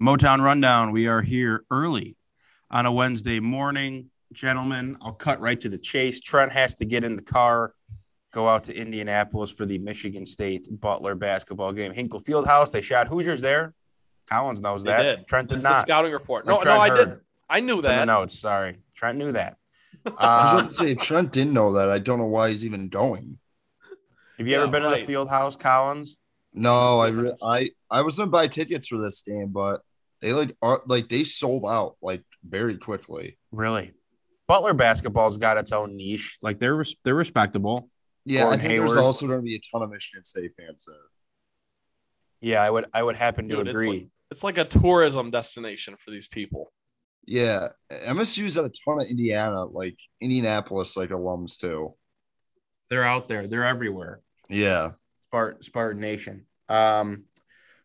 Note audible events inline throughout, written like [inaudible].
Motown Rundown. We are here early on a Wednesday morning. Gentlemen, I'll cut right to the chase. Trent has to get in the car, go out to Indianapolis for the Michigan State Butler basketball game. Hinkle Fieldhouse. They shot Hoosiers there. Collins knows They that. did. Trent did It's not. the scouting report. No, no, I did. I knew It's in the that. notes. Sorry. Trent knew that. [laughs] I Uh, about to say, if Trent didn't know that. I don't know why he's even going. have you ever been right. to the Fieldhouse, Collins? No, I re- I I was gonna buy tickets for this game, but they like are like they sold out like very quickly. Really? Butler basketball's got its own niche. Like they're res- they're respectable. Yeah, Gordon I think Hayward. there's also going to be a ton of Michigan State fans there. Yeah, I would I would happen to Dude, it's agree. like- It's like a tourism destination for these people. Yeah, MSU's got a ton of Indiana, like Indianapolis, like alums too. they're out there. They're everywhere. Yeah, Spartan Spartan Nation. Um,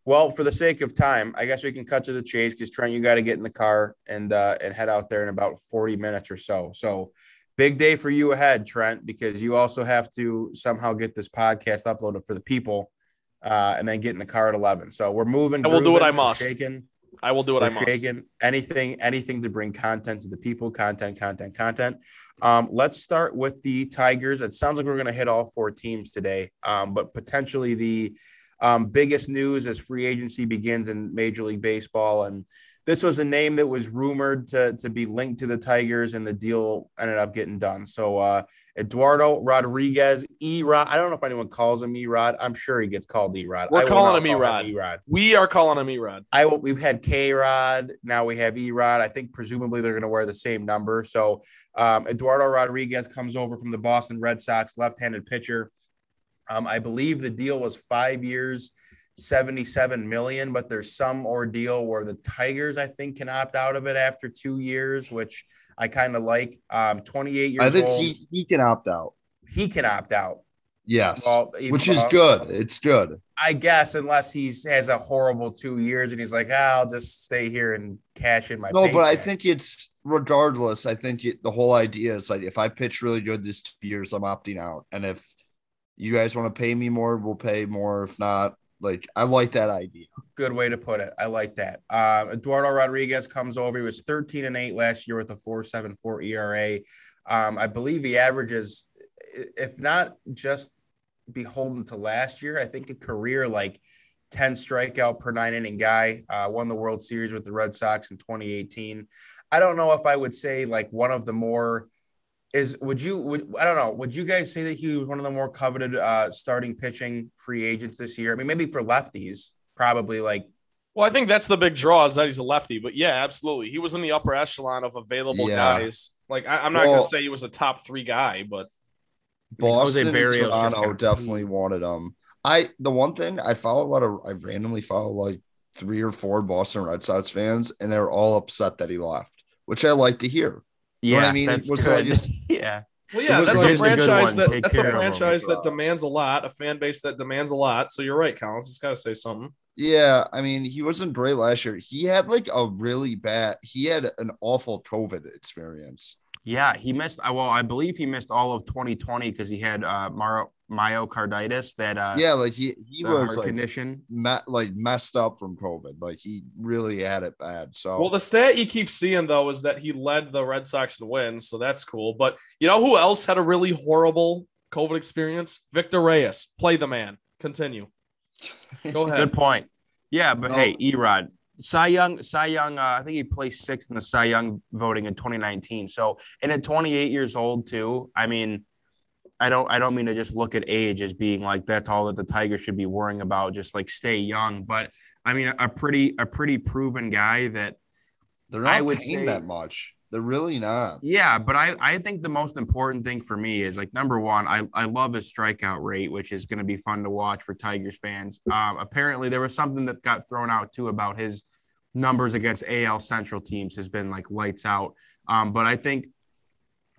well, for the sake of time, I guess we can cut to the chase because Trent, you got to get in the car and uh, and head out there in about forty minutes or so. So, big day for you ahead, Trent, because you also have to somehow get this podcast uploaded for the people, uh, and then get in the car at eleven. So we're moving. I will do what I must. Shaking. I will do what We're I must. shaking. Anything, anything to bring content to the people. Content, content, content. Um, let's start with the Tigers. It sounds like we're going to hit all four teams today, um, but potentially the um, biggest news as free agency begins in Major League Baseball. And this was a name that was rumored to, to be linked to the Tigers, and the deal ended up getting done. So, uh, Eduardo Rodriguez, E Rod. I don't know if anyone calls him E Rod. I'm sure he gets called E Rod. We're calling him E-Rod. E Rod. We are calling him Erod. I will, we've had K Rod. Now we have E Rod. I think presumably they're going to wear the same number. So um, Eduardo Rodriguez comes over from the Boston Red Sox, left-handed pitcher. Um, I believe the deal was five years, 77 million, but there's some ordeal where the Tigers, I think, can opt out of it after two years, which I kind of like. Um, 28 years I think old. he he can opt out. he can opt out. Yes, Well, which is good. It's good. I guess unless he's has a horrible two years and he's like, ah, I'll just stay here and cash in my. No, but I think it's regardless. I think it, the whole idea is like if I pitch really good these two years, I'm opting out, and if you guys want to pay me more, we'll pay more. If not, like I like that idea. good way to put it. I like that. Um, Eduardo Rodriguez comes over. He was 13 and 8 last year with a 4.74 ERA. Um, I believe he averages, if not just beholden to last year, I think a career like 10 strikeout per nine inning guy. Uh, won the World Series with the Red Sox in 2018. I don't know if I would say like one of the more is would you would I don't know would you guys say that he was one of the more coveted uh starting pitching free agents this year? I mean maybe for lefties probably like Well, I think that's the big draw is that he's a lefty, but yeah, absolutely. He was in the upper echelon of available Yeah. guys. Like I, I'm not Well- gonna say he was a top three guy, but I mean, Jose Boston and Berrios Toronto definitely wanted him. I the one thing I follow a lot of I randomly follow like three or four Boston Red Sox fans, and they're all upset that he left, which I like to hear. Yeah what I mean? that's was good. like- [laughs] yeah well, yeah, that's like- a He's a franchise that Take that's a care of him. franchise that demands a lot, a fan base that demands a lot. So you're right, Collins. It's got to say something. Yeah, I mean, he wasn't great last year. He had like a really bad. He had an awful COVID experience. Yeah he missed well I believe he missed all of 2020 because he had uh Mar- myocarditis that uh Yeah, like he he was heart like condition me- like messed up from COVID. Like he really had it bad. So Well, the stat you keep seeing though is that he led the Red Sox in wins, so that's cool. But you know who else had a really horrible COVID experience? Victor Reyes. Play the man. Continue. Go ahead. good point yeah but No. hey Erod Cy Young Cy Young uh, I think he placed sixth in the Cy Young voting in 2019 so and at 28 years old too I mean I don't I don't mean to just look at age as being like that's all that the Tigers should be worrying about just like stay young but I mean a pretty a pretty proven guy that they're not I would paying say- that much. They're really not. Yeah, but I, I think the most important thing for me is like number one, I, I love his strikeout rate, which is going to be fun to watch for Tigers fans. Um, apparently, there was something that got thrown out too about his numbers against AL Central teams has been like lights out. Um, but I think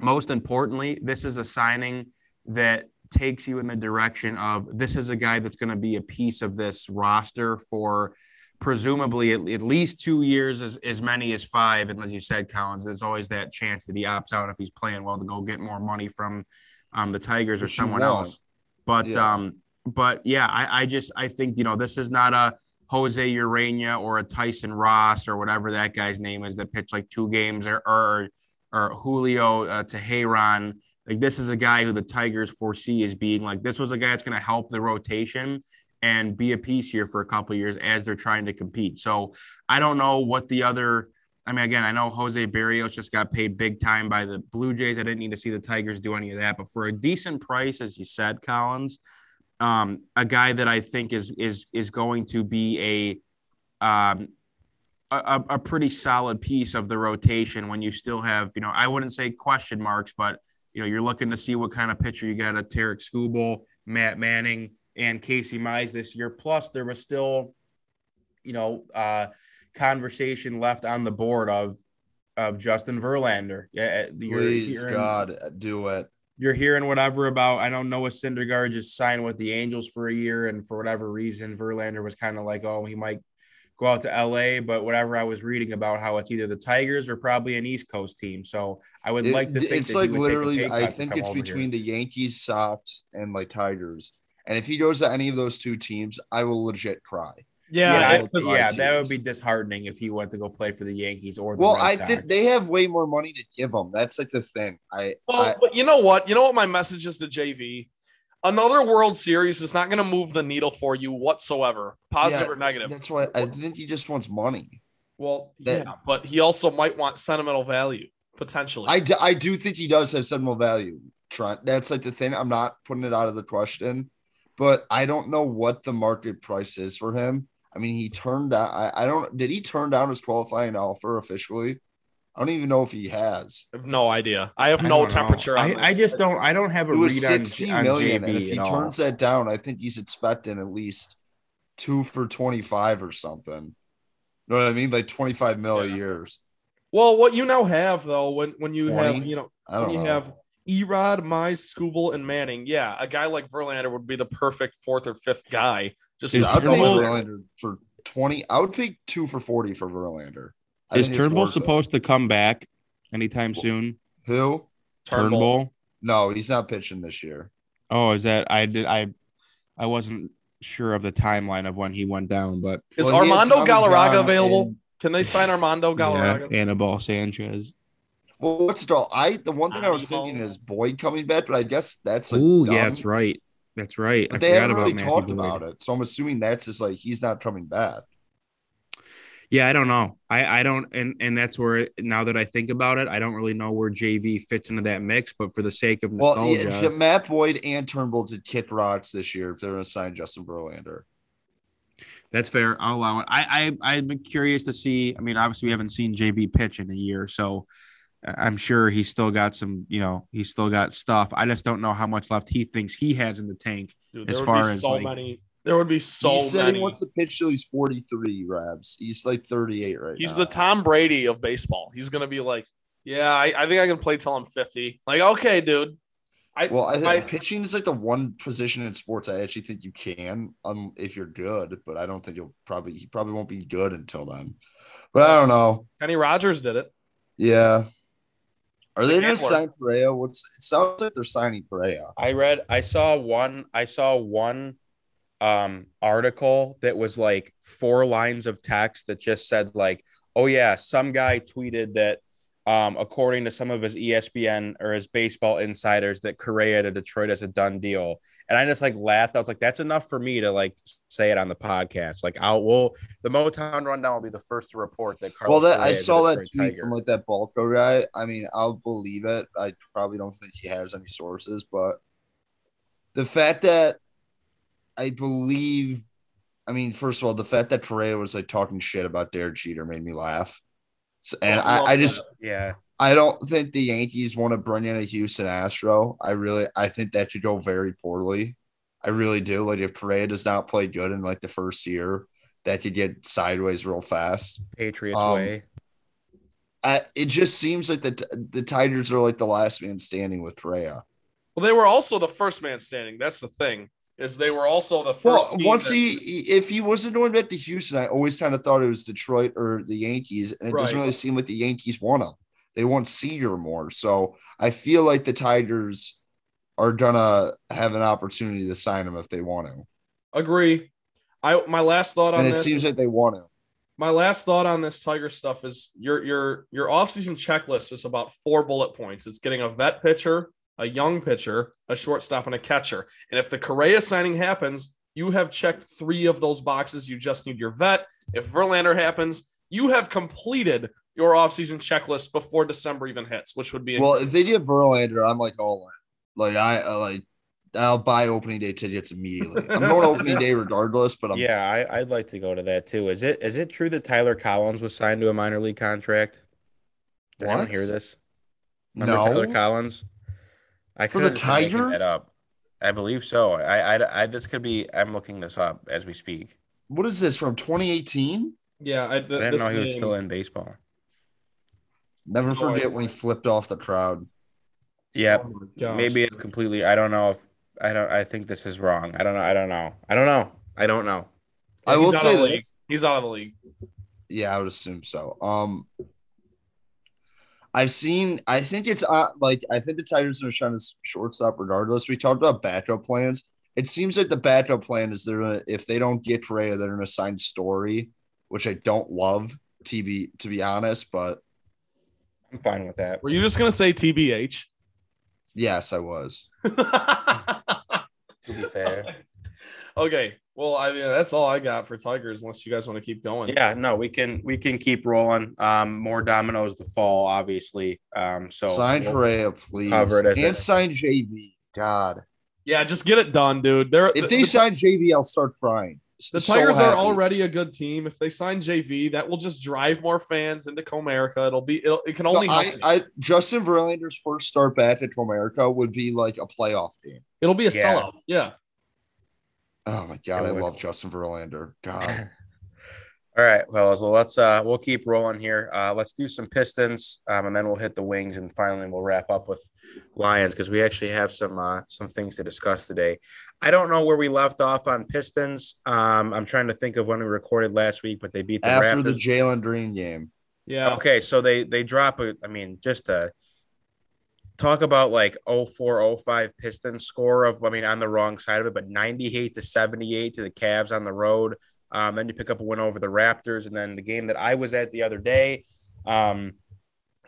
most importantly, this is a signing that takes you in the direction of this is a guy that's going to be a piece of this roster for presumably at, at least two years, as, as many as five. And as you said, Collins, there's always that chance that he opts out if he's playing well to go get more money from um, the Tigers or Which someone else. But Yeah. um, but yeah, I, I just I think you know this is not a Jose Urena or a Tyson Ross or whatever that guy's name is that pitched like two games or or, or Julio uh, Teheran. Like this is a guy who the Tigers foresee as being like this was a guy that's going to help the rotation and be a piece here for a couple years as they're trying to compete. So I don't know what the other. I mean, again, I know Jose Berrios just got paid big time by the Blue Jays. I didn't need to see the Tigers do any of that, but for a decent price, as you said, Collins, um, a guy that I think is is is going to be a um, a, a pretty solid piece of the rotation when you still have, you know, I wouldn't say question marks, but you know, you're looking to see what kind of pitcher you get out of Tarik Skubal, Matt Manning, and Casey Mize this year. Plus, there was still, you know, uh, conversation left on the board of of Justin Verlander. Yeah, please hearing, God, do it. You're hearing whatever about. I don't know Noah Syndergaard just signed with the Angels for a year, and for whatever reason, Verlander was kind of like, oh, he might go out to LA. But whatever I was reading about how it's either the Tigers or probably an East Coast team. So I would it, like to think it's like literally. I think it's between here. the Yankees, Sox, and like Tigers. And if he goes to any of those two teams, I will legit cry. Yeah, yeah, I, yeah that would be disheartening if he went to go play for the Yankees or the well, I think they have way more money to give him. That's like the thing. I well, I, but you know what? You know what my message is to JV. Another World Series is not going to move the needle for you whatsoever, positive yeah, or negative. That's why I think he just wants money. Well, that, yeah, but he also might want sentimental value potentially. I, d- I do think he does have sentimental value, Trent. That's like the thing. I'm not putting it out of the question, but I don't know what the market price is for him. I mean, he turned down. I, I don't. Did he turn down his qualifying offer officially? I don't even know if he has. I have no idea. I have no temperature. I, I, just don't. I don't have a read on, on JV. if he turns that down, I think he's expecting at least two for twenty five or something. You know what I mean? Like twenty five mil yeah. a years. Well, what you now have though, when when you 20? have you know when you know. have Erod, Mize Skubal, and Manning. Yeah, a guy like Verlander would be the perfect fourth or fifth guy. Just I'd pay Verlander for twenty. I would pay two for forty for Verlander. I Is Turnbull supposed it. to come back anytime soon? Who? Turnbull. Turnbull. No, he's not pitching this year. Oh, is that I did I I wasn't sure of the timeline of when he went down, but is well, Armando Galarraga available? And, Can they sign Armando [laughs] Galarraga? Yeah, Anibal Sanchez. Well, what's it all? I the one thing I was thinking is Boyd coming back, but I guess that's like oh yeah, that's right. That's right. But I they haven't really talked Boyd. about it, so I'm assuming that's just like he's not coming back. Yeah, I don't know. I I don't, and and that's where now that I think about it, I don't really know where JV fits into that mix. But for the sake of nostalgia, well, yeah, Matt Boyd and Turnbull did kick rocks this year if they're going to sign Justin Verlander. That's fair. I'll allow it. I I I've been curious to see. I mean, obviously we haven't seen JV pitch in a year, so I'm sure he's still got some, you know, he's still got stuff. I just don't know how much left he thinks he has in the tank Dude, as far as so like, many. There would be so he said many. He wants to pitch till he's 43, Rabs. He's like 38 right He's now. the Tom Brady of baseball. He's gonna be like, yeah, I, I think I can play till I'm 50. Like, okay, dude. I, well, I think I, pitching is like the one position in sports I actually think you can, um, if you're good. But I don't think you'll probably he probably won't be good until then. But I don't know. Kenny Rogers did it. Yeah, are they going to sign Correa? What's it sounds like they're signing Correa. I read, I saw one, I saw one um article that was like four lines of text that just said like, oh yeah, some guy tweeted that um, according to some of his ESPN or his baseball insiders, that Correa to Detroit is a done deal. And I just like laughed. I was like, that's enough for me to like say it on the podcast. Like, I'll will the Motown rundown will be the first to report that. Carlos well, that I saw that tweet Tiger. from like that Balco guy. I mean, I'll believe it. I probably don't think he has any sources, but the fact that I believe, I mean, first of all, the fact that Correa was like talking shit about Derek Jeter made me laugh. And I, I just, yeah, I don't think the Yankees want to bring in a Houston Astro. I really, I think that could go very poorly. I really do. Like if Correa does not play good in like the first year, that could get sideways real fast. Patriots um, way. I, it just seems like the the Tigers are like the last man standing with Correa. Well, they were also the first man standing. That's the thing is they were also the first. Well, once that, he, if he wasn't going back to Houston, I always kind of thought it was Detroit or the Yankees, and it right. doesn't really seem like the Yankees want him. They want Seager more, so I feel like the Tigers are gonna have an opportunity to sign him if they want to. Agree. I my last thought on and it this seems is- like they want to. my last thought on this Tiger stuff is your your your offseason checklist is about four bullet points. It's getting a vet pitcher, a young pitcher, a shortstop, and a catcher. And if the Correa signing happens, you have checked three of those boxes. You just need your vet. If Verlander happens, you have completed your offseason checklist before December even hits, which would be Well, if they get Verlander, I'm like all in. Like I I like I'll buy opening day tickets immediately. I'm going opening day regardless, but I'm Yeah, I, I'd like to go to that too. Is it is it true that Tyler Collins was signed to a minor league contract? Did anyone What? hear this? Remember no. Tyler Collins? I For the could've been making Tigers? That up. I believe so. I, I, I this could be. I'm looking this up as we speak. What is this from 2018? yeah, I, th- I didn't this know he was still in baseball. Never No forget idea. when he flipped off the crowd. Yeah, Oh gosh. maybe it completely. I don't know if I don't. I think this is wrong. I don't know. I don't know. I don't know. I don't know. I will say of the league. this. He's out of the league. Yeah, I would assume so. Um, I've seen. I think it's uh, like I think the Tigers are trying to shortstop regardless. We talked about backup plans. It seems like the backup plan is they're gonna if they don't get Correa, they're gonna sign Story, which I don't love. TB to be honest, but I'm fine with that. Were you just gonna say TBH? yes, I was. [laughs] To be fair. okay. Well, I mean, that's all I got for Tigers, unless you guys want to keep going. Yeah, no, we can we can keep rolling. Um, more dominoes to fall, obviously. Um, so sign we'll- Correa, please, cover it as and a- sign JV. God, Yeah, just get it done, dude. They're if the, they sign JV, I'll start crying. the So Tigers are already a good team. If they sign JV, that will just drive more fans into Comerica. It'll be it'll, it can only No, I, me. I Justin Verlander's first start back at Comerica would be like a playoff game. It'll be a Yeah. sellout. Yeah. Oh my god, It I love Justin Verlander. God, [laughs] All right, fellas. Well, let's uh we'll keep rolling here. Uh let's do some Pistons, um, and then we'll hit the wings, and finally we'll wrap up with Lions because we actually have some uh some things to discuss today. I don't know where we left off on Pistons. Um, I'm trying to think of when we recorded last week, but they beat the after Raptors. the Jalen Green game, Yeah. Okay, so they they drop a. I mean, just to talk about like 0405 Pistons score of. I mean, on the wrong side of it, but 98 to 78 to the Cavs on the road. Um, then you pick up a win over the Raptors, and then the game that I was at the other day. Um,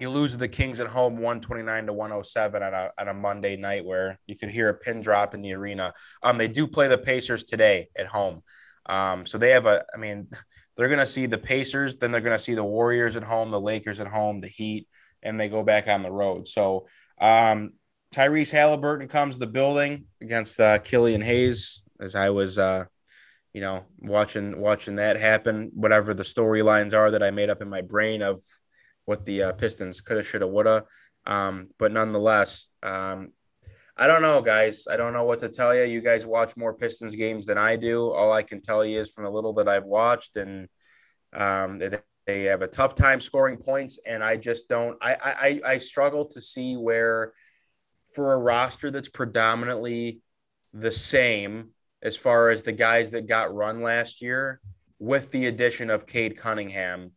you lose to the Kings at home, 129 to 107 on a, on a Monday night where you could hear a pin drop in the arena. Um, they do play the Pacers today at home. Um, so they have a, I mean, [laughs] they're going to see the Pacers, then they're going to see the Warriors at home, the Lakers at home, the Heat, and they go back on the road. So um, Tyrese Halliburton comes to the building against uh, Killian Hayes, as I was, uh, you know, watching watching that happen. Whatever the storylines are that I made up in my brain of what the uh, Pistons coulda, shoulda, woulda. Um, but nonetheless, um, I don't know, guys. I don't know what to tell you. You guys watch more Pistons games than I do. All I can tell you is from the little that I've watched, and um, they have a tough time scoring points. And I just don't. I I, I struggle to see where, for a roster that's predominantly the same as far as the guys that got run last year, with the addition of Cade Cunningham.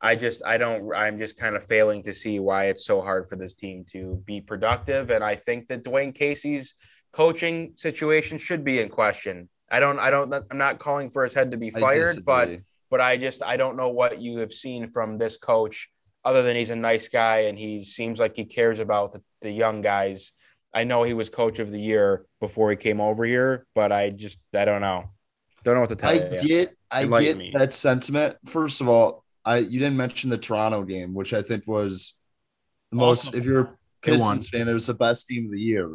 I just I don't I'm just kind of failing to see why it's so hard for this team to be productive and I think that Dwane Casey's coaching situation should be in question. I don't I don't I'm not calling for his head to be fired but. But I just I don't know what you have seen from this coach other than he's a nice guy and he seems like he cares about the, the young guys. I know he was coach of the year before he came over here, but I just I don't know. Don't know what to tell I you. get I Enlighten get that sentiment. First of all, I you didn't mention the Toronto game, which I think was the most. Awesome. If you're a Good one. Pistons fan, it was the best team of the year.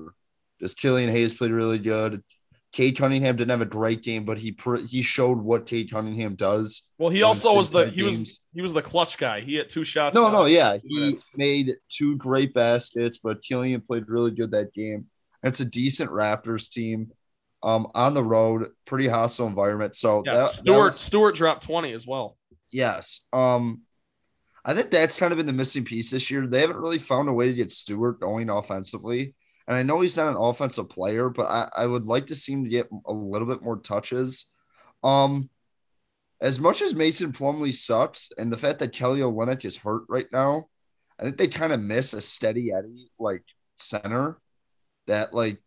Just Killian Hayes played really good. Cade Cunningham didn't have a great game, but he pr- he showed what Cade Cunningham does. Well, he also was the he was he was the clutch guy. He hit two shots. No, no, yeah, he minutes. made two great baskets, but Killian played really good that game. It's a decent Raptors team. Um, on the road, pretty hostile environment. So Yeah, that, that Stewart was- Stewart dropped twenty as well. Yes. Um, I think that's kind of been the missing piece this year. They haven't really found a way to get Stewart going offensively. And I know he's not an offensive player, but I, I would like to see him to get a little bit more touches. Um, as much as Mason Plumlee sucks, and the fact that Kelly Olynyk is hurt right now, I think they kind of miss a steady Eddie like center that like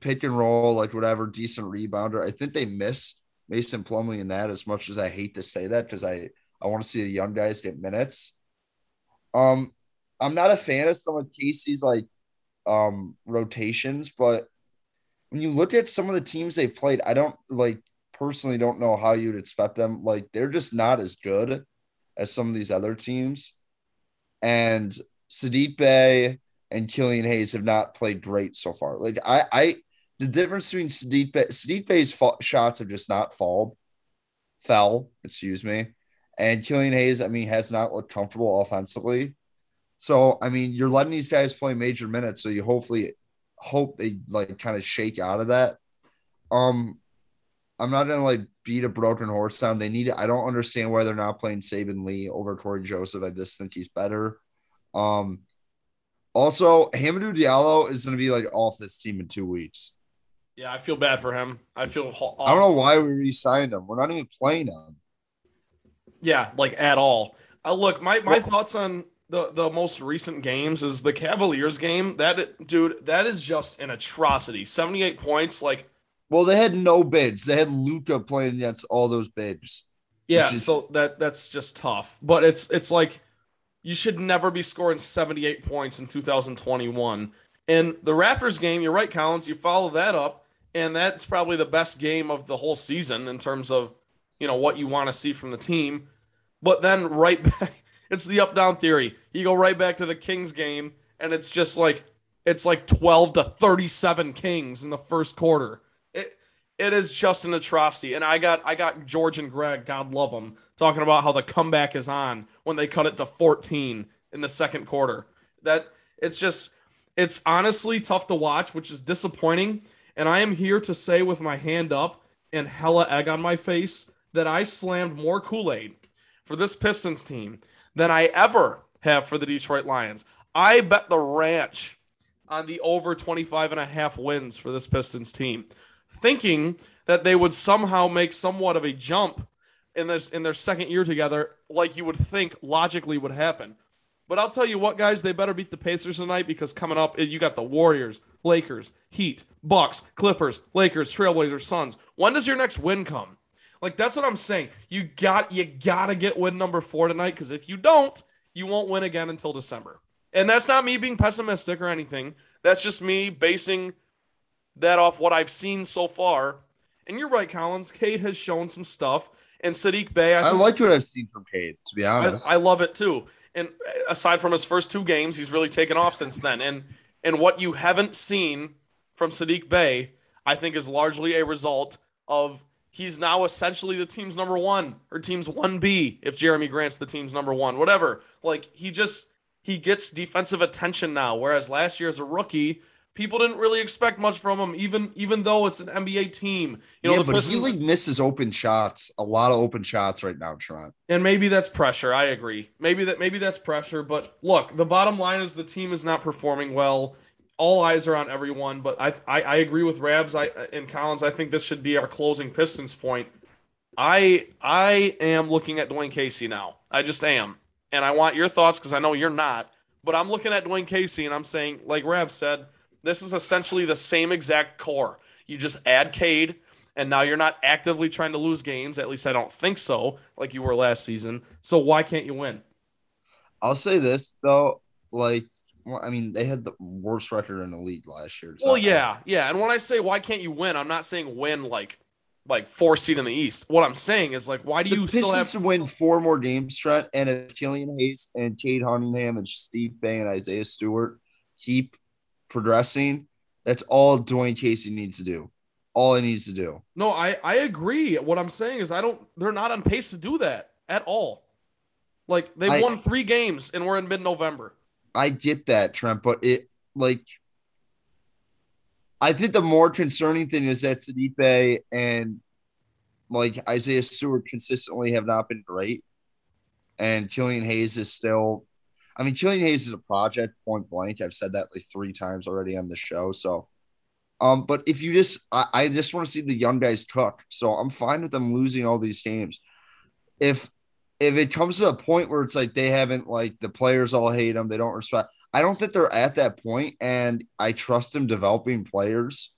pick and roll, like whatever, decent rebounder. I think they miss Mason Plumlee in that as much as I hate to say that because I I want to see the young guys get minutes. Um, I'm not a fan of some of Casey's like um rotations, but when you look at some of the teams they've played, I don't like personally don't know how you'd expect them. Like they're just not as good as some of these other teams. And Saddiq Bey and Killian Hayes have not played great so far. Like I, I the difference between Saddiq Bey, Saddiq Bey's fa- shots have just not fallen, fell, excuse me. And Killian Hayes, I mean, has not looked comfortable offensively. So, I mean, you're letting these guys play major minutes. So you hopefully hope they like kind of shake out of that. Um, I'm not gonna like beat a broken horse down. They need. I don't understand why they're not playing Saben Lee over Cory Joseph. I just think he's better. Um, also, Hamidou Diallo is gonna be like off this team in two weeks. Yeah, I feel bad for him. I feel. I don't know why we re-signed him. We're not even playing him. Yeah, like at all. Uh, look, my my well, thoughts on the the most recent games is the Cavaliers game. That dude, that is just an atrocity. Seventy eight points, like. Well, they had no bids. They had Luca playing against all those bids. Yeah, is- so that that's just tough. But it's it's like you should never be scoring 78 points in 2021. And the Raptors game, you're right, Collins. You follow that up, and that's probably the best game of the whole season in terms of you know what you want to see from the team. But then right [laughs] back, it's the up down theory. You go right back to the Kings game, and it's just like it's like 12 to 37 Kings in the first quarter. It it is just an atrocity. And I got I got George and Greg, God love them, talking about how the comeback is on when they cut it to 14 in the second quarter. That it's just it's honestly tough to watch, which is disappointing. And I am here to say with my hand up and hella egg on my face that I slammed more Kool-Aid for this Pistons team than I ever have for the Detroit Lions. I bet the ranch on the over 25 and a half wins for this Pistons team, thinking that they would somehow make somewhat of a jump in this in their second year together, like you would think logically would happen. But I'll tell you what, guys, they better beat the Pacers tonight because coming up, you got the Warriors, Lakers, Heat, Bucks, Clippers, Lakers, Trailblazers, Suns. When does your next win come? Like that's what I'm saying. You got you gotta get win number four tonight because if you don't, you won't win again until December. And that's not me being pessimistic or anything. That's just me basing that off what I've seen so far. And you're right, Collins. Cade has shown some stuff, and Saddiq Bey. I, I like what I've seen from Cade, To be honest, I, I love it too. And aside from his first two games, he's really taken off since then. And and what you haven't seen from Saddiq Bey, I think, is largely a result of he's now essentially the team's number one or team's 1B if Jerami Grant's the team's number one, whatever. Like he just he gets defensive attention now. Whereas last year as a rookie, people didn't really expect much from him, even even though it's an NBA team. You know, yeah, but Pistons, he like misses open shots, a lot of open shots right now, Trent. And maybe that's pressure. I agree. Maybe that maybe that's pressure. But look, the bottom line is the team is not performing well all eyes are on everyone, but I I, I agree with Rabs I, and Collins. I think this should be our closing Pistons point. I I am looking at Dwane Casey now. I just am, and I want your thoughts because I know you're not. But I'm looking at Dwane Casey and I'm saying, like Rab said, this is essentially the same exact core. You just add Cade, and now you're not actively trying to lose games. At least I don't think so, like you were last season. So why can't you win? I'll say this though, like well, I mean, they had the worst record in the league last year. So well, yeah, yeah. And when I say why can't you win, I'm not saying win like like four seed in the East. What I'm saying is like, why do the you Pistons still have to win four more games, Trent? And if Killian Hayes and Cade Cunningham and Steve Bey and Isaiah Stewart keep progressing, that's all Dwane Casey needs to do. All he needs to do. No, I I agree. What I'm saying is I don't. They're not on pace to do that at all. Like they won three games and we're in mid November. I get that, Trent, but it like I think the more concerning thing is that Saddiq and like Isaiah Stewart consistently have not been great. And Killian Hayes is still I mean, Killian Hayes is a project point blank. I've said that like three times already on the show. So um, but if you just I, I just want to see the young guys cook. So I'm fine with them losing all these games. If if it comes to a point where it's like they haven't like the players all hate them, they don't respect. I don't think they're at that point, and I trust them developing players.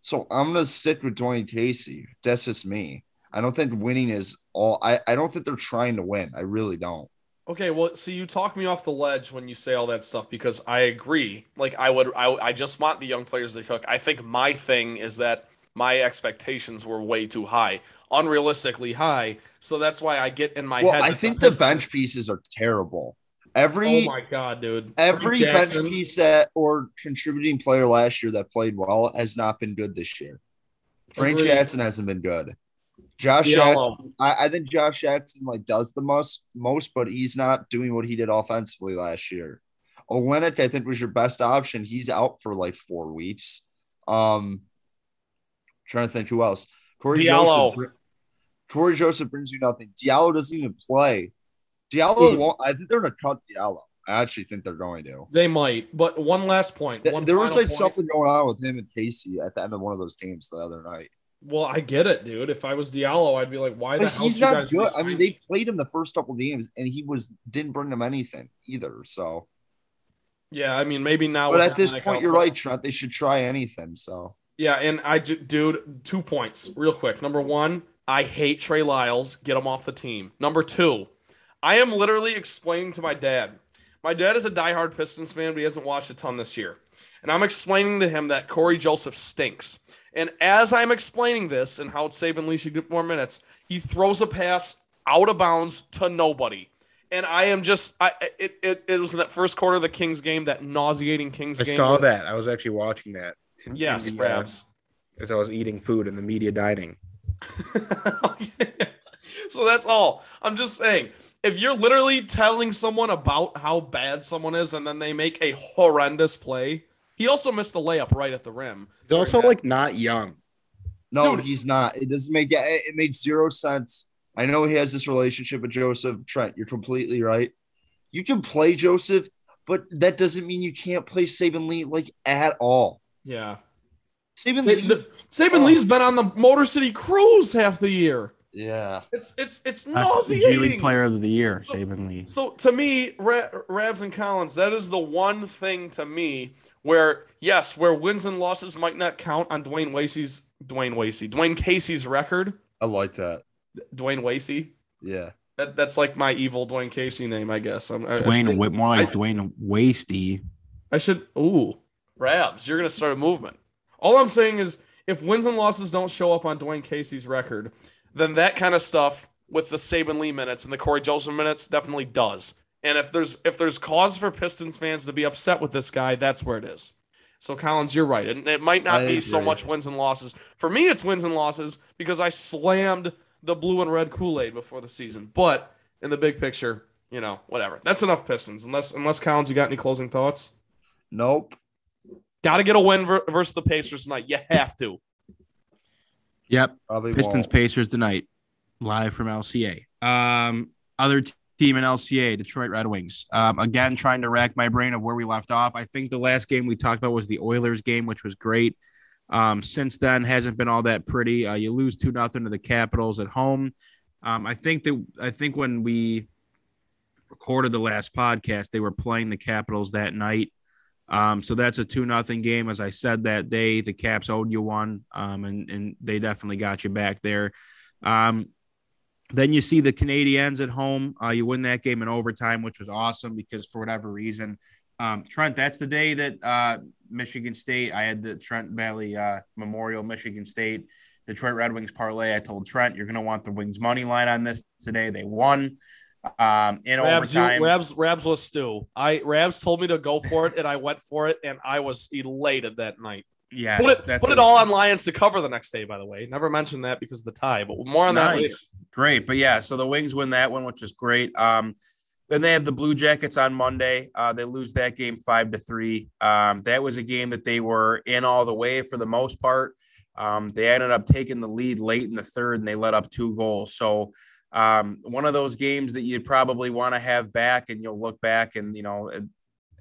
So I'm gonna stick with Dwane Casey. That's just me. I don't think winning is all. I, I don't think they're trying to win. I really don't. Okay, well, see, you talk me off the ledge when you say all that stuff because I agree. Like, I would, I, I just want the young players to cook. I think my thing is that my expectations were way too high, unrealistically high. So that's why I get in my well, head. I think the bench pieces are terrible. Every oh my god, dude! Every bench piece that or contributing player last year that played well has not been good this year. Frank Agreed. Jackson hasn't been good. Josh Jackson, I, I, think Josh Jackson like does the most most, but he's not doing what he did offensively last year. Olynyk, I think, was your best option. He's out for like four weeks. Um, trying to think who else. Cory Diallo. Joseph, Cory Joseph brings you nothing. Diallo doesn't even play. Diallo won't. I think they're gonna cut Diallo. I actually think they're going to. They might. But one last point. One there was like point. something going on with him and Casey at the end of one of those games the other night. Well, I get it, dude. If I was Diallo, I'd be like, why but the hell? He's not good. I mean, they played him the first couple games, and he was didn't bring them anything either. So. Yeah, I mean, maybe now. But at this point, you're right, Trent. They should try anything. So. Yeah, and I, dude, two points real quick. Number one, I hate Trey Lyles. Get him off the team. Number two, I am literally explaining to my dad. My dad is a diehard Pistons fan, but he hasn't watched a ton this year. And I'm explaining to him that Corey Joseph stinks. And as I'm explaining this and how Saben Lee should get more minutes, he throws a pass out of bounds to nobody. And I am just, I it, it, it was in that first quarter of the Kings game, that nauseating Kings I game. I saw that. I was actually watching that. In, yes, in the, uh, as I was eating food in the media dining. [laughs] so that's all. I'm just saying, if you're literally telling someone about how bad someone is and then they make a horrendous play, he also missed a layup right at the rim. He's also like not young. No, Dude. he's not. It doesn't make it, it made zero sense. I know he has this relationship with Joseph Trent. You're completely right. You can play Joseph, but that doesn't mean you can't play Saben Lee like at all. Yeah. Saben Lee. Saben oh. Lee's been on the Motor City Cruise half the year. Yeah, it's it's it's nauseating. G League Player of the Year, so, Saben Lee. So to me, Rabs and Collins, that is the one thing to me where yes, where wins and losses might not count on Dwayne Wasey's Dwayne Wasey, Dwane Casey's record. I like that. Dwayne Wasey. Yeah. That, that's like my evil Dwayne Casey name, I guess. I'm, Dwayne, I more like I, Dwayne Wasty. I should. Ooh, Rabs, you're gonna start a movement. All I'm saying is, if wins and losses don't show up on Dwane Casey's record, then that kind of stuff with the Saben Lee minutes and the Corey Joseph minutes definitely does. And if there's if there's cause for Pistons fans to be upset with this guy, that's where it is. So Collins, you're right. And it might not I be agree. so much wins and losses. For me, it's wins and losses because I slammed the blue and red Kool-Aid before the season. But in the big picture, you know, whatever. That's enough Pistons. Unless unless Collins, you got any closing thoughts? Nope. Got to get a win versus the Pacers tonight. You have to. Yep. Probably Pistons won't. Pacers tonight, live from LCA. Um, other team in LCA, Detroit Red Wings. Um, again, trying to rack my brain of where we left off. I think the last game we talked about was the Oilers game, which was great. Um, since then, hasn't been all that pretty. Uh, you lose two nothing to the Capitals at home. Um, I think that I think when we recorded the last podcast, they were playing the Capitals that night. Um, so that's a two nothing game. As I said that day, the Caps owed you one, um, and and they definitely got you back there. Um, then you see the Canadiens at home. Uh, you win that game in overtime, which was awesome because for whatever reason, um, Trent, that's the day that uh, Michigan State. I had the Trent Valley uh, Memorial, Michigan State, Detroit Red Wings parlay. I told Trent you're going to want the Wings money line on this today. They won. Um, in Rabs, overtime, you, Rabs, Rabs was stew. I Rabs told me to go for it, and I went for it, and I was elated that night. Yeah, put it put a, it all on Lions to cover the next day. By the way, never mentioned that because of the tie, but more on nice. that later. Great, but yeah, so the Wings win that one, which is great. Um, then they have the Blue Jackets on Monday. Uh, they lose that game five to three. Um, that was a game that they were in all the way for the most part. Um, they ended up taking the lead late in the third, and they let up two goals. So um, one of those games that you'd probably want to have back, and you'll look back and you know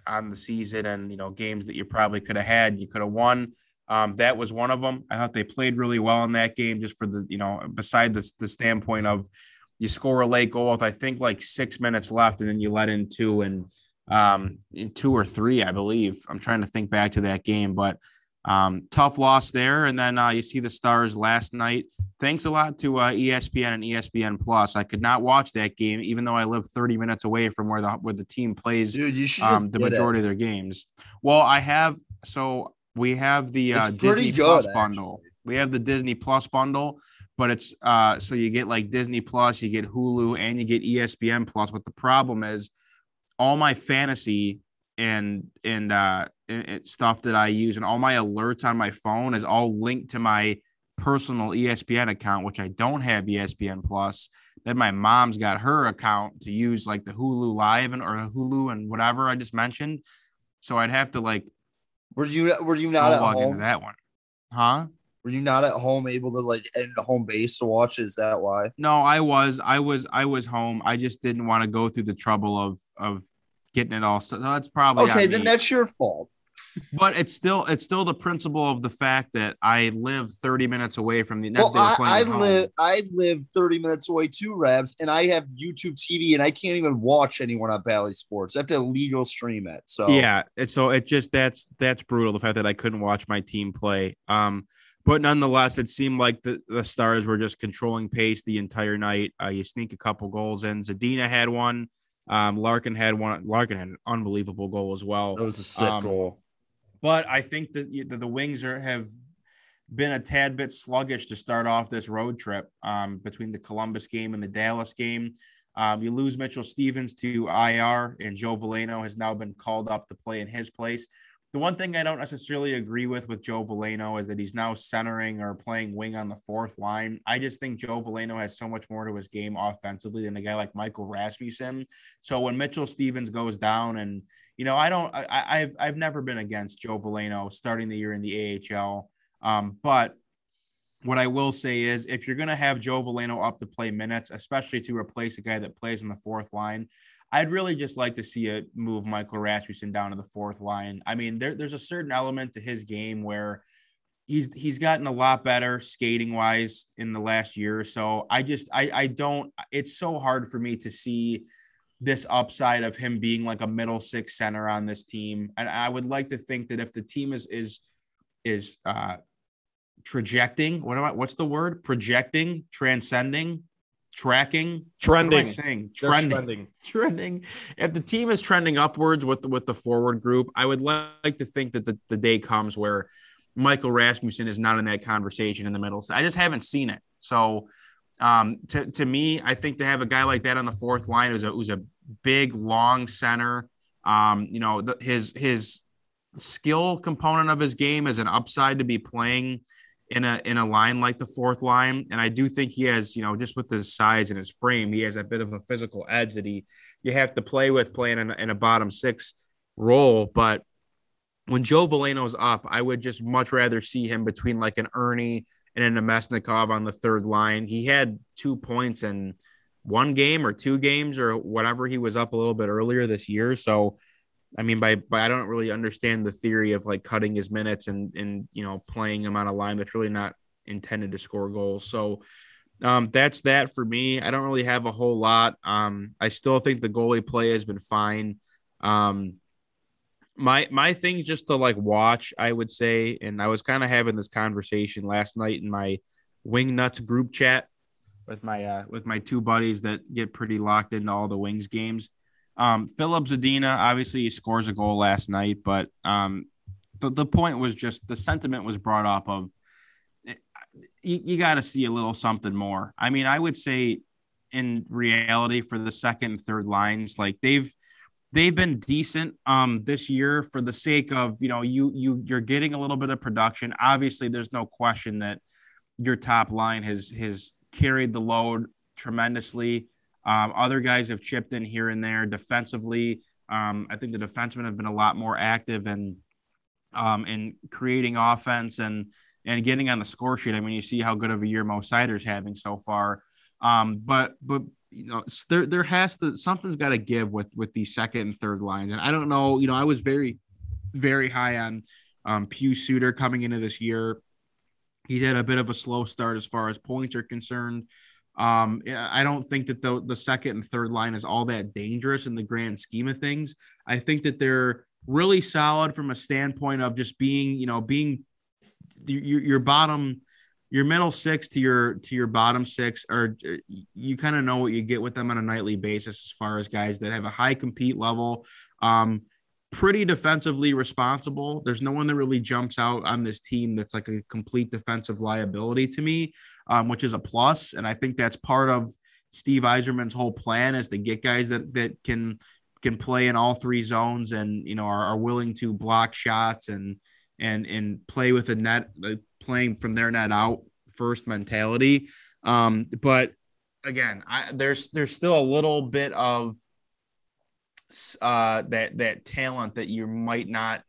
on the season and you know games that you probably could have had, you could have won. Um, that was one of them. I thought they played really well in that game, just for the you know beside the the standpoint of you score a late goal with I think like six minutes left, and then you let in two and um, two or three, I believe. I'm trying to think back to that game, but um, tough loss there. And then uh, you see the Stars last night. Thanks a lot to uh, ESPN and ESPN Plus. I could not watch that game, even though I live 30 minutes away from where the where the team plays Dude, you um, the majority it. of their games. Well, I have so we have the uh, Disney good, Plus actually. bundle. We have the Disney Plus bundle, but it's uh so you get like Disney Plus, you get Hulu, and you get ESPN Plus. But the problem is, all my fantasy and and uh stuff that I use and all my alerts on my phone is all linked to my personal ESPN account, which I don't have ESPN Plus. Then my mom's got her account to use like the Hulu Live and or Hulu and whatever I just mentioned. So I'd have to like. Were you were you not at log home? into that one? Huh? Were you not at home able to like end the home base to watch? Is that why? No, I was. I was. I was home. I just didn't want to go through the trouble of of getting it all. So that's probably okay. Then me. that's your fault but it's still it's still the principle of the fact that I live 30 minutes away from the. Well, I, I live I live 30 minutes away too, Rabs, and I have YouTube TV, and I can't even watch anyone on Bally Sports. I have to legal stream it. So yeah, so it just that's that's brutal. The fact that I couldn't watch my team play. Um, but nonetheless, it seemed like the, the Stars were just controlling pace the entire night. Uh, you sneak a couple goals in. Zadina had one. Um, Larkin had one. Larkin had an unbelievable goal as well. That was a sick um, goal. But I think that the, the Wings are have been a tad bit sluggish to start off this road trip um, between the Columbus game and the Dallas game. Um, you lose Mitchell Stephens to IR, and Joe Veleno has now been called up to play in his place. The one thing I don't necessarily agree with with Joe Veleno is that he's now centering or playing wing on the fourth line. I just think Joe Veleno has so much more to his game offensively than a guy like Michael Rasmussen. So when Mitchell Stephens goes down, and you know, I don't, I, have I've never been against Joe Veleno starting the year in the AHL, um, but what I will say is, if you're going to have Joe Veleno up to play minutes, especially to replace a guy that plays on the fourth line, I'd really just like to see it move Michael Rasmussen down to the fourth line. I mean, there, there's a certain element to his game where he's he's gotten a lot better skating wise in the last year or so. I just I I don't. It's so hard for me to see this upside of him being like a middle six center on this team. And I would like to think that if the team is is is uh trajecting, what am I what's the word? Projecting, transcending, tracking, trending, saying trending, trending, [laughs] trending. If the team is trending upwards with the, with the forward group, I would like to think that the, the day comes where Michael Rasmussen is not in that conversation in the middle. So I just haven't seen it. So um, to, to me, I think to have a guy like that on the fourth line who's a, who's a big, long center, um, you know, the, his, his skill component of his game is an upside to be playing – in a in a line like the fourth line. And I do think he has, you know, just with his size and his frame, he has a bit of a physical edge that he you have to play with playing in a, in a bottom six role. But when Joe Veleno's up, I would just much rather see him between like an Erne and an Namestnikov on the third line. He had two points in one game or two games or whatever. He was up a little bit earlier this year. So I mean, by by I don't really understand the theory of like cutting his minutes and and you know playing him on a line that's really not intended to score goals. So um, that's that for me. I don't really have a whole lot. Um, I still think the goalie play has been fine. Um, my my thing just to like watch, I would say, and I was kind of having this conversation last night in my wing nuts group chat with my uh, with my two buddies that get pretty locked into all the wings games. Um, Filip Zadina, obviously, he scores a goal last night, but um, the, the point was just the sentiment was brought up of eh, you, you got to see a little something more. I mean, I would say in reality for the second and third lines, like they've they've been decent um this year for the sake of you know you you you're getting a little bit of production. Obviously, there's no question that your top line has has carried the load tremendously. Um, other guys have chipped in here and there defensively. Um, I think the defensemen have been a lot more active and um, in creating offense and and getting on the score sheet. I mean, you see how good of a year Mo Seider's having so far. Um, but but you know, there there has to something's got to give with with these second and third lines. And I don't know. You know, I was very very high on um, Pius Suter coming into this year. He had a bit of a slow start as far as points are concerned. Um, I don't think that the the second and third line is all that dangerous in the grand scheme of things. I think that they're really solid from a standpoint of just being, you know, being your your bottom your middle six to your to your bottom six or you kind of know what you get with them on a nightly basis as far as guys that have a high compete level um pretty defensively responsible there's no one that really jumps out on this team that's like a complete defensive liability to me um, which is a plus. and i think that's part of steve Yzerman's whole plan is to get guys that that can can play in all three zones and you know are, are willing to block shots and and and play with a net playing from their net out first mentality. Um, but again, I, there's there's still a little bit of uh, that that talent that you might not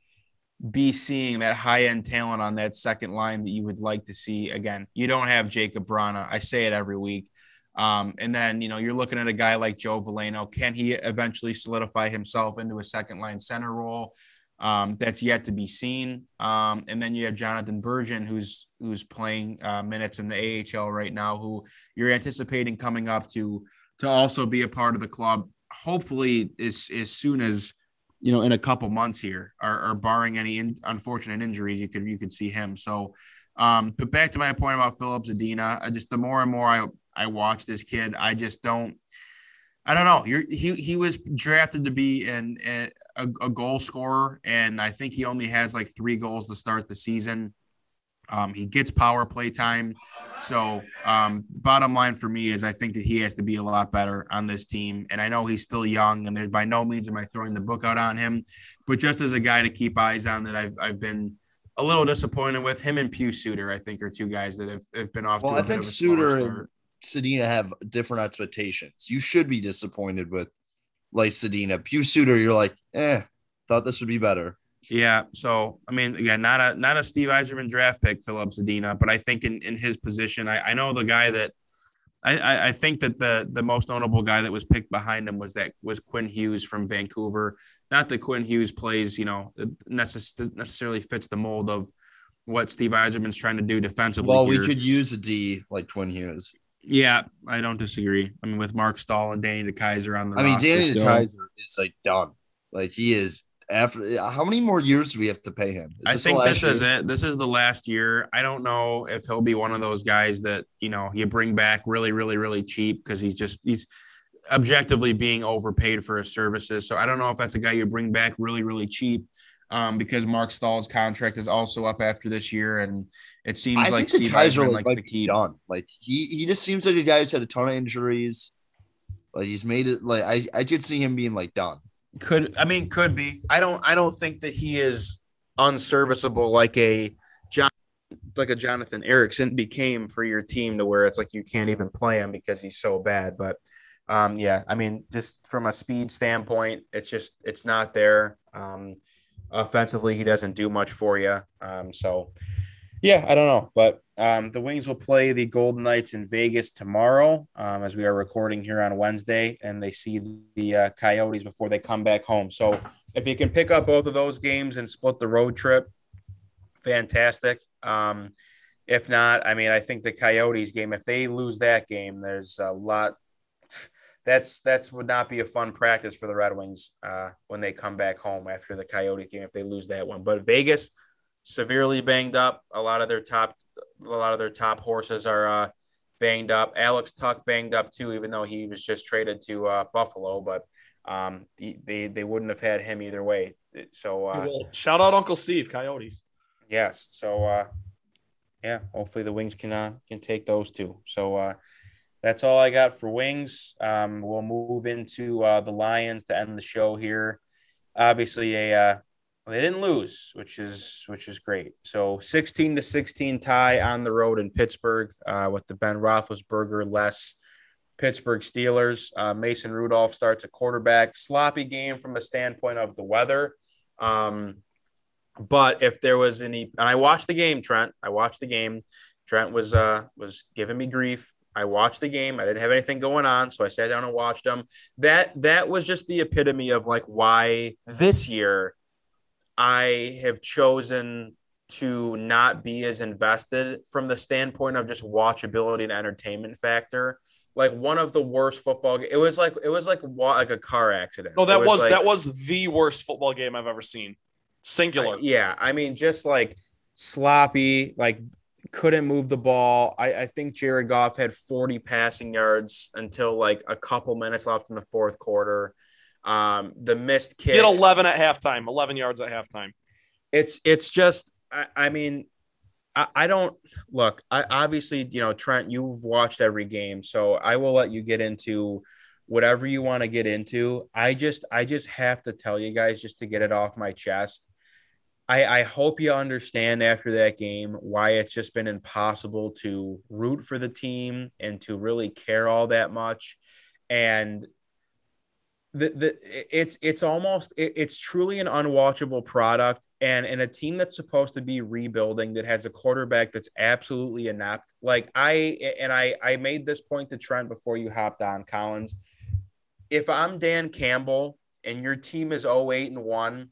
be seeing that high end talent on that second line that you would like to see. Again, you don't have Jakub Vrana. I say it every week. Um, and then, you know, you're looking at a guy like Joe Veleno. Can he eventually solidify himself into a second line center role? Um, that's yet to be seen. Um, and then you have Jonatan Berggren, who's who's playing uh, minutes in the AHL right now, who you're anticipating coming up to to also be a part of the club. Hopefully, as as soon as you know, in a couple months here, or, or barring any in, unfortunate injuries, you could you could see him. So, um, but back to my point about Filip Zadina, I just the more and more I I watch this kid, I just don't. I don't know. You're, he he was drafted to be in a, a, goal scorer, and I think he only has like three goals to start the season. Um, he gets power play time. So, um, bottom line for me is I think that he has to be a lot better on this team. And I know he's still young, and there's by no means am I throwing the book out on him, but just as a guy to keep eyes on that I've, I've been a little disappointed with him and Pius Suter, I think are two guys that have, have been off. Well, I think Suter and Zadina have different expectations. You should be disappointed with like Zadina. Pius Suter, you're like, eh, thought this would be better. Yeah. So I mean, again, not a not a Steve Yzerman draft pick, Filip Zadina, but I think in, in his position, I, I know the guy that I, I think that the the most notable guy that was picked behind him was that was Quinn Hughes from Vancouver. Not that Quinn Hughes plays, you know, necess- necessarily fits the mold of what Steve Yzerman's trying to do defensively. Well, here. we could use a D like Quinn Hughes. Yeah, I don't disagree. I mean, with Marc Staal and Danny DeKeyser on the I mean, Danny DeKeyser is like done. Like he is after how many more years do we have to pay him? Is I think this year? is it. This is the last year. I don't know if he'll be one of those guys that, you know, you bring back really, really, really cheap because he's just he's objectively being overpaid for his services. So I don't know if that's a guy you bring back really, really cheap um, because Marc Staal's contract is also up after this year, and it seems I like Steve Yzerman likes to keep done. Like he he just seems like a guy who's had a ton of injuries. Like he's made it. Like I I could see him being like done. Could I mean could be. I don't I don't think that he is unserviceable like a John like a Jonathan Ericsson became for your team to where it's like you can't even play him because he's so bad. But um, yeah, I mean, just from a speed standpoint, it's just it's not there. Um, offensively, he doesn't do much for you. Um, so, yeah, I don't know. But um, the Wings will play the Golden Knights in Vegas tomorrow um, as we are recording here on Wednesday, and they see the uh, Coyotes before they come back home. So, if you can pick up both of those games and split the road trip, fantastic. Um, if not, I mean, I think the Coyotes game, if they lose that game, there's a lot that's that's would not be a fun practice for the Red Wings uh, when they come back home after the Coyote game if they lose that one. But Vegas severely banged up. A lot of their top a lot of their top horses are uh, banged up. Alex Tuch banged up too, even though he was just traded to uh, Buffalo. But um, they they wouldn't have had him either way. So uh, shout out Uncle Steve Coyotes. Yes. So uh, yeah, hopefully the Wings can uh, can take those two. So uh, that's all I got for wings. Um, we'll move into uh, the Lions to end the show here. Obviously, a uh, they didn't lose, which is which is great. So 16 to 16 tie on the road in Pittsburgh uh, with the Ben Roethlisberger less Pittsburgh Steelers. Uh, Mason Rudolph starts a quarterback. Sloppy game from the standpoint of the weather. Um, but if there was any, and I watched the game, Trent. I watched the game. Trent was uh, was giving me grief I watched the game. I didn't have anything going on, so I sat down and watched them. That that was just the epitome of like why this year I have chosen to not be as invested from the standpoint of just watchability and entertainment factor. Like one of the worst football. It was like it was like like a car accident. No, that was, was like, that was the worst football game I've ever seen. Singular. yeah, I mean, just like sloppy, like couldn't move the ball. I, I think Jared Goff had 40 passing yards until like a couple minutes left in the fourth quarter. Um, the missed kick. He had 11 at halftime, 11 yards at halftime. It's it's just I, I mean I, I don't look. I obviously you know Trent, you've watched every game, so I will let you get into whatever you want to get into. I just I just have to tell you guys just to get it off my chest. I, I hope you understand after that game why it's just been impossible to root for the team and to really care all that much. And the, the it's it's almost it, it's truly an unwatchable product and and a team that's supposed to be rebuilding that has a quarterback that's absolutely inept like i and i i made this point to trent before you hopped on collins if i'm dan campbell and your team is 08 and 1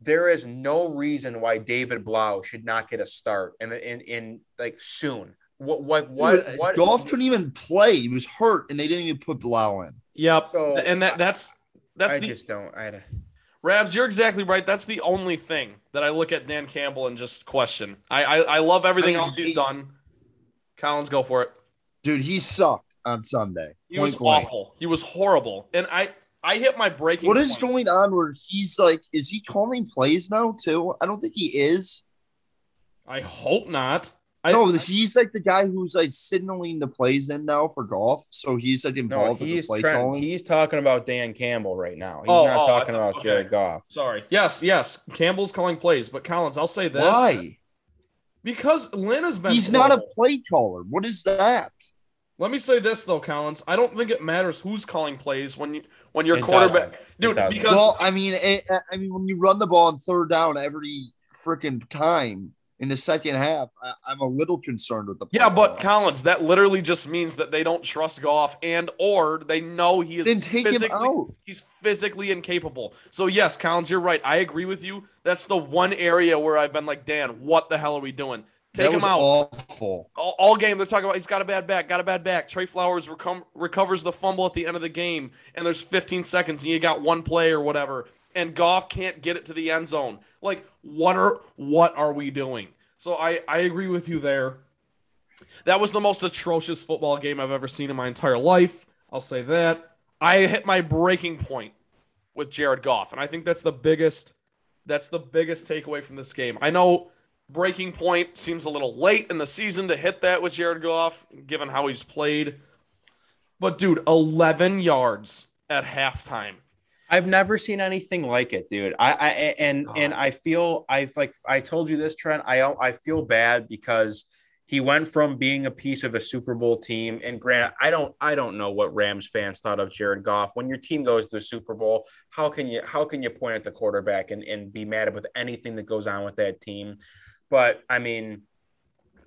there is no reason why David Blough should not get a start in in, in like soon what what what, Dude, what uh, Goff couldn't even play. He was hurt, and they didn't even put Blough in. Yep. So, and that that's that's I the just don't. I had Rabs, you're exactly right. That's the only thing that I look at Dan Campbell and just question. I I, I love everything I mean, else he's he- done. Collins, go for it. Dude, he sucked on Sunday. He was Point blank. awful. He was horrible. And I I hit my breaking. What is point. going on where he's like, is he calling plays now too? I don't think he is. I hope not. I, no, he's like the guy who's like signaling the plays in now for Goff. So he's like no. involved in the He's play Trent, calling. He's talking about Dan Campbell right now. He's Oh, not oh, talking thought- about okay. Jared Goff. sorry. Yes, yes. Campbell's calling plays, but Collins, I'll say this. Why? Because Lynn has been. He's not a play caller. What is that? Let me say this though, Collins. I don't think it matters who's calling plays when you when your It quarterback, doesn't. Dude. Because well, I mean, it, I mean, when you run the ball on third down every freaking time in the second half, I, I'm a little concerned with the. Yeah, but. Collins, that literally just means that they don't trust Goff and or they know he is then take him physically out. he's physically incapable. So yes, Collins, you're right. I agree with you. That's the one area where I've been like, Dan, what the hell are we doing? Take that him was out. awful. All, all game they're talking about he's got a bad back, got a bad back. Trey Flowers recom- recovers the fumble at the end of the game, and there's 15 seconds, and you got one play or whatever, and Goff can't get it to the end zone. Like, what are what are we doing? So I I agree with you there. That was the most atrocious football game I've ever seen in my entire life. I'll say that. I hit my breaking point with Jared Goff, and I think that's the biggest that's the biggest takeaway from this game. I know breaking point seems a little late in the season to hit that with Jared Goff, given how he's played. But dude, 11 yards at halftime. I've never seen anything like it, dude. I, I and and I feel I've like I told you this, Trent. I I feel bad because he went from being a piece of a Super Bowl team, and granted, I don't I don't know what Rams fans thought of Jared Goff. When your team goes to the Super Bowl, how can you how can you point at the quarterback and, and be mad at with anything that goes on with that team? But I mean,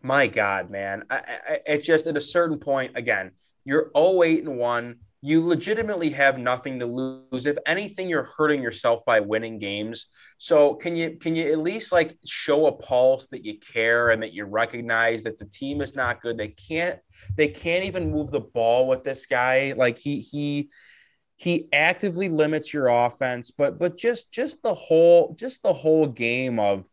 my God, man, I, I, it just at a certain point, again, you're 08 and one. You legitimately have nothing to lose. If anything, you're hurting yourself by winning games. So can you can you at least like show a pulse that you care and that you recognize that the team is not good? They can't they can't even move the ball with this guy. Like he he he actively limits your offense, but but just just the whole just the whole game of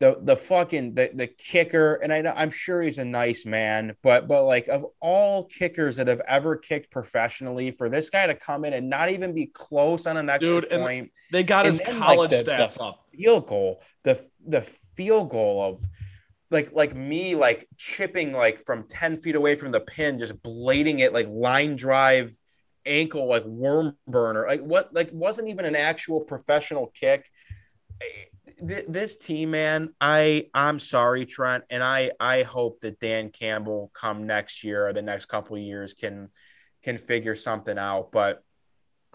the the fucking the, the kicker and I know I'm sure he's a nice man but but like of all kickers that have ever kicked professionally for this guy to come in and not even be close on an extra Dude, and point They got his then, college the- the- stats up. field goal the the field goal of like like me like chipping like from 10 feet away from the pin just blading it like line drive ankle like worm burner like what like wasn't even an actual professional kick Th- this team man i i'm sorry trent and i i hope that dan campbell come next year or the next couple years can can figure something out but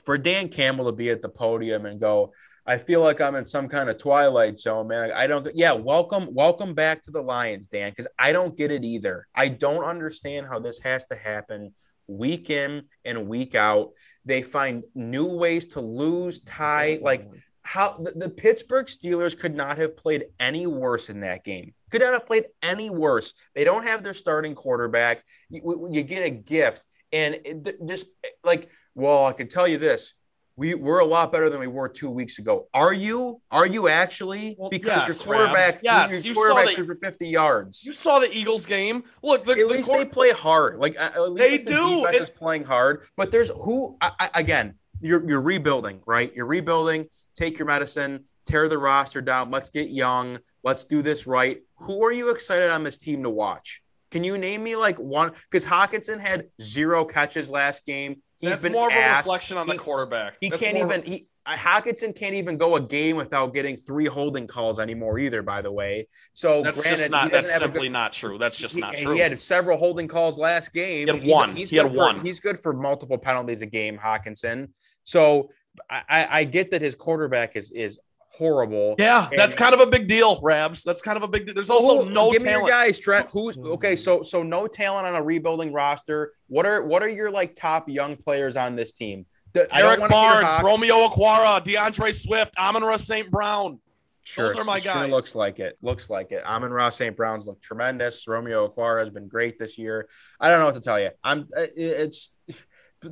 for dan campbell to be at the podium and go I feel like I'm in some kind of twilight zone, man. I don't. Yeah, welcome, welcome back to the Lions, Dan. Because I don't get it either. I don't understand how this has to happen week in and week out. They find new ways to lose, tie. Like how the, the Pittsburgh Steelers could not have played any worse in that game. Could not have played any worse. They don't have their starting quarterback. You, you get a gift, and it, just like, well, I can tell you this we we're a lot better than we were two weeks ago. Are you? Are you actually? Well, because yes, your quarterback, Rabs. Yes, your you quarterback threw for fifty yards. You saw the Eagles game. Look, the, at the least quar- they play hard. Like They the do. Defense It- is playing hard, but there's who I, I, again. You're you're rebuilding, right? You're rebuilding. Take your medicine. Tear the roster down. Let's get young. Let's do this right. Who are you excited on this team to watch? Can you name me like one? Because Hockenson had zero catches last game. He's that's been more of a ass. reflection on the quarterback. He That's can't even. He Hockenson can't even go a game without getting three holding calls anymore either. By the way, so That's granted, just not. That's simply good- not true. That's just he, not true. he had several holding calls last game. He had He's- one. He's He had for- one. He's good for multiple penalties a game, Hockenson. So I, I I get that his quarterback is is horrible. yeah, that's kind of a big deal, Rabs. That's kind of a big deal. There's also Who- no give me talent. your guys, Trent. Who's okay? So so no talent on a rebuilding roster. What are what are your like top young players on this team? The- Eric Barnes, Romeo Okwara, DeAndre Swift, Amon-Ra St. Brown. Sure, Those are my it sure guys. looks like it. Looks like it. Amon-Ra St. Brown's looked tremendous. Romeo Okwara has been great this year. I don't know what to tell you. I'm. uh, It's.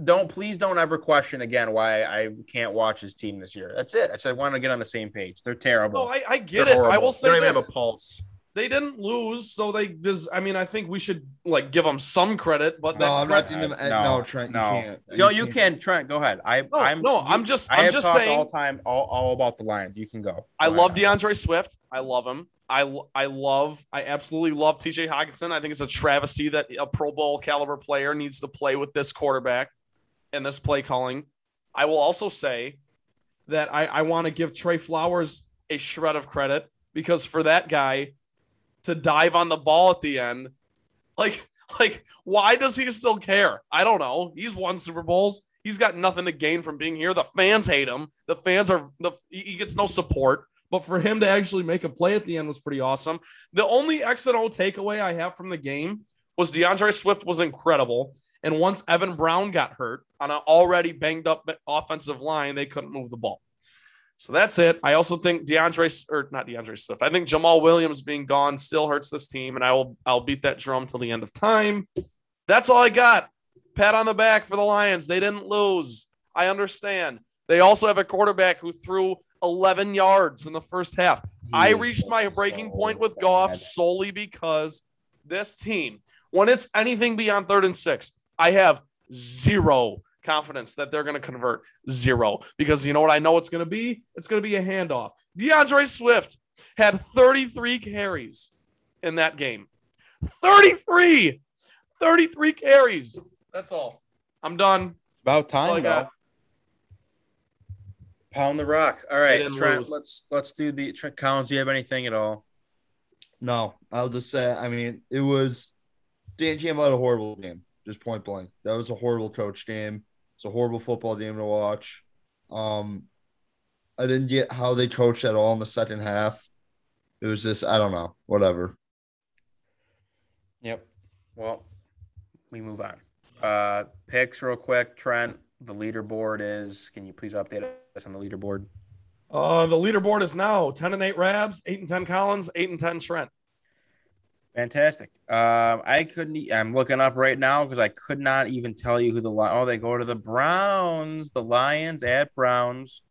Don't please don't ever question again why I can't watch his team this year. That's it. I said I want to get on the same page. They're terrible. No, I, I They're get it. I horrible. will They say don't even have a pulse. they didn't lose, so they just. I mean, I think we should like give them some credit, but No, that I'm credit- not doing them. No, No, Trent, no. you can't. No, you can, Trent. Go ahead. I, No, I'm no, I'm just- I I'm have just talked saying- all time, all, all about the Lions. You can go. I Go love ahead. DeAndre Swift. I love him. I, I love, I absolutely love TJ Hockenson. I think it's a travesty that a Pro Bowl caliber player needs to play with this quarterback and this play calling. I will also say that I, I want to give Trey Flowers a shred of credit because for that guy to dive on the ball at the end, like, [laughs] like, why does he still care? I don't know. He's won Super Bowls. He's got nothing to gain from being here. The fans hate him. The fans are the he gets no support. But for him to actually make a play at the end was pretty awesome. The only X and O takeaway I have from the game was DeAndre Swift was incredible. And once Evan Brown got hurt on an already banged up offensive line, they couldn't move the ball. So that's it. I also think DeAndre or not DeAndre Swift. I think Jamaal Williams being gone still hurts this team, and I will I'll beat that drum till the end of time. That's all I got. Pat on the back for the Lions. They didn't lose. I understand. They also have a quarterback who threw 11 yards in the first half. I reached my breaking so point with Goff bad. solely because this team, when it's anything beyond third and six, I have zero confidence that they're going to convert. Zero. Because you know what I know it's going to be? It's going to be a handoff. DeAndre Swift had 33 carries in that game. 33! 33 carries. That's all. I'm done. About That's all I time, got. though. Pound the rock. All They right, didn't Trent. lose. Let's let's do the Trent Collins. Do you have anything at all? No, I'll just say. I mean, it was Dan Campbell had a horrible game. Just point blank. That was a horrible coach game. It's a horrible football game to watch. Um, I didn't get how they coached at all in the second half. It was just I don't know. Whatever. Yep. Well, we move on. Uh, picks real quick. Trent, the leaderboard is. Can you please update us on the leaderboard? Uh, the leaderboard is now 10 and 8 Rabs, 8 and 10 Collins, 8 and 10 Trent. Fantastic. Um, I couldn't. I'm looking up right now because I could not even tell you who the oh they go to the Browns, the Lions at Browns.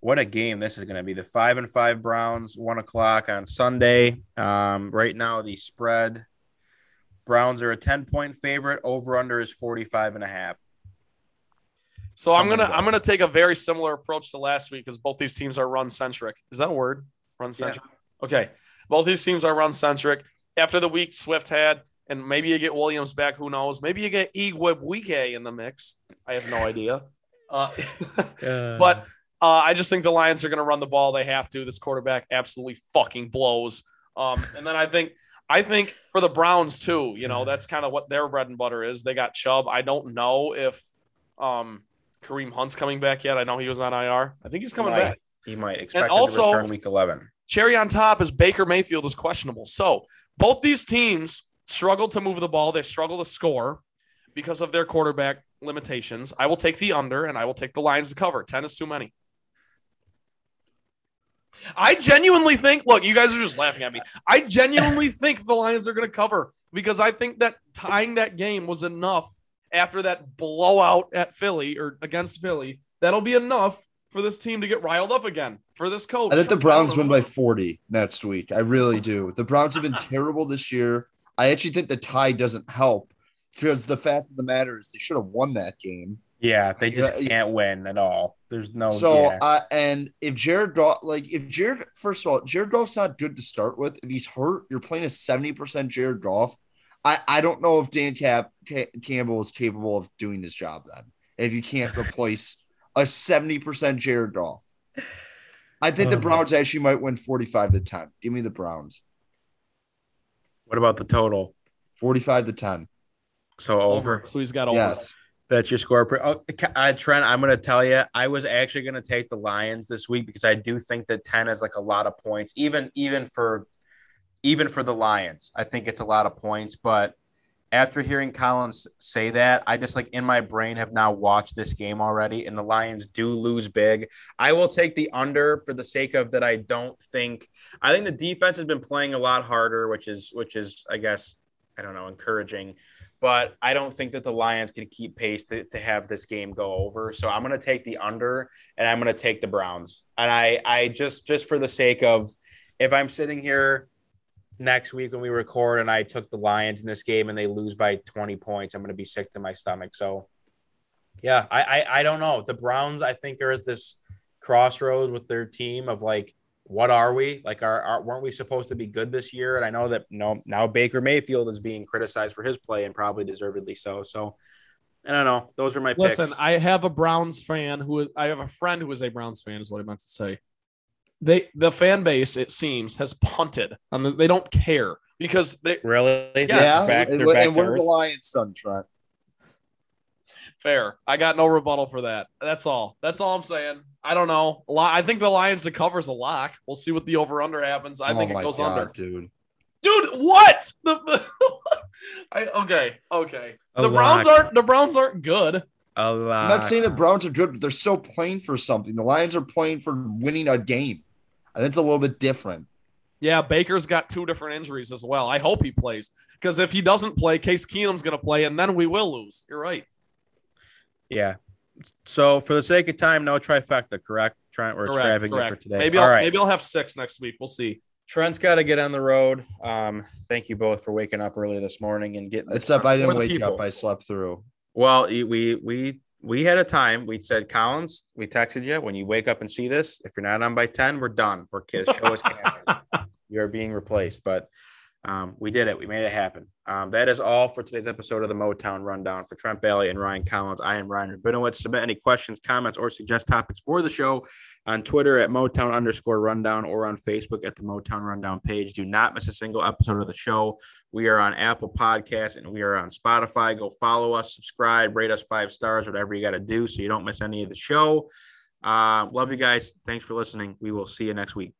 What a game this is going to be. The five and five Browns, one o'clock on Sunday. Um, right now the spread. Browns are a 10 point favorite. Over under is 45 and a half. So I'm gonna go. I'm gonna take a very similar approach to last week because both these teams are run centric. Is that a word? Run centric. Okay. Both these teams are run centric. After the week Swift had, and maybe you get Williams back. Who knows? Maybe you get Igweb in the mix. I have no idea. Uh, [laughs] but uh, I just think the Lions are going to run the ball. They have to. This quarterback absolutely fucking blows. Um, and then I think I think for the Browns too. You know that's kind of what their bread and butter is. They got Chubb. I don't know if um, Kareem Hunt's coming back yet. I know he was on IR. I think he's coming Might. back. he might expect also- to return week 11. Cherry on top is Baker Mayfield is questionable. So both these teams struggle to move the ball. They struggle to score because of their quarterback limitations. I will take the under and I will take the Lions to cover. 10 is too many. I genuinely think, look, you guys are just laughing at me. I genuinely [laughs] think the Lions are going to cover because I think that tying that game was enough after that blowout at Philly or against Philly that'll be enough for this team to get riled up again for this coach. I think the Browns win by 40 next week. I really do. The Browns have been [laughs] terrible this year. I actually think the tie doesn't help because the fact of the matter is they should have won that game. Yeah, they just can't win at all. There's no. So, yeah. uh, and if Jared Goff, like if Jared, first of all, Jared Goff's not good to start with. If he's hurt, you're playing a seventy percent Jared Goff. I I don't know if Dan Cap, Campbell is capable of doing this job. Then, if you can't replace a seventy percent Jared Goff, I think the uh-huh. Browns actually might win forty-five to ten. Give me the Browns. What about the total? Forty-five to ten. So over. So he's got over. Yes. That's your score. Oh, uh, Trent, I'm going to tell you, I was actually going to take the Lions this week because I do think that 10 is like a lot of points, even even for even for the Lions. I think it's a lot of points, but after hearing Collins say that, I just like in my brain have now watched this game already, and the Lions do lose big. I will take the under for the sake of that. I don't think I think the defense has been playing a lot harder, which is which is I guess I don't know encouraging but I don't think that the Lions can keep pace to, to have this game go over. So I'm going to take the under and I'm going to take the Browns. And I, I just, just for the sake of, if I'm sitting here next week when we record and I took the Lions in this game and they lose by 20 points, I'm going to be sick to my stomach. So yeah, I, I, I don't know. The Browns, I think are at this crossroads with their team of like, what are we like? Are, are, weren't we supposed to be good this year? And I know that no, now Baker Mayfield is being criticized for his play and probably deservedly so. So I don't know. Those are my Listen, picks. I have a Browns fan who is, I have a friend who is a Browns fan, is what I meant to say. They the fan base, it seems, has punted on the, they don't care because they really yeah, back, and, back and what are the Lions done, Trent? Fair. I got no rebuttal for that. That's all. That's all I'm saying. I don't know. I think the Lions to covers a lock. We'll see what the over under happens. I oh think it goes God, under. Dude. Dude, what? The, the [laughs] I, okay, okay. A the lock. Browns aren't the Browns aren't good. A lot. I'm not saying the Browns are good, but they're still playing for something. The Lions are playing for winning a game. And it's a little bit different. Yeah, Baker's got two different injuries as well. I hope he plays because if he doesn't play, Case Keenum's going to play, and then we will lose. You're right. Yeah. So for the sake of time, no trifecta, correct? Trent, we're correct, extravagant correct. for today. Maybe I'll, right. maybe I'll have six next week. We'll see. Trent's got to get on the road. Um, thank you both for waking up early this morning and getting. Except I didn't wake people. up. I slept through. Well, we we we had a time. We said Collins. We texted you when you wake up and see this. If you're not on by ten, we're done. We're kids. Show us [laughs] cancer. you are being replaced. But um, we did it. We made it happen. Um, that is all for today's episode of the Motown Rundown. For Trent Bailey and Ryan Collins, I am Ryan Rabinowitz. Submit any questions, comments, or suggest topics for the show on Twitter at Motown underscore rundown or on Facebook at the Motown Rundown page. Do not miss a single episode of the show. We are on Apple Podcasts and we are on Spotify. Go follow us, subscribe, rate us five stars, whatever you got to do so you don't miss any of the show. Uh, love you guys. Thanks for listening. We will see you next week.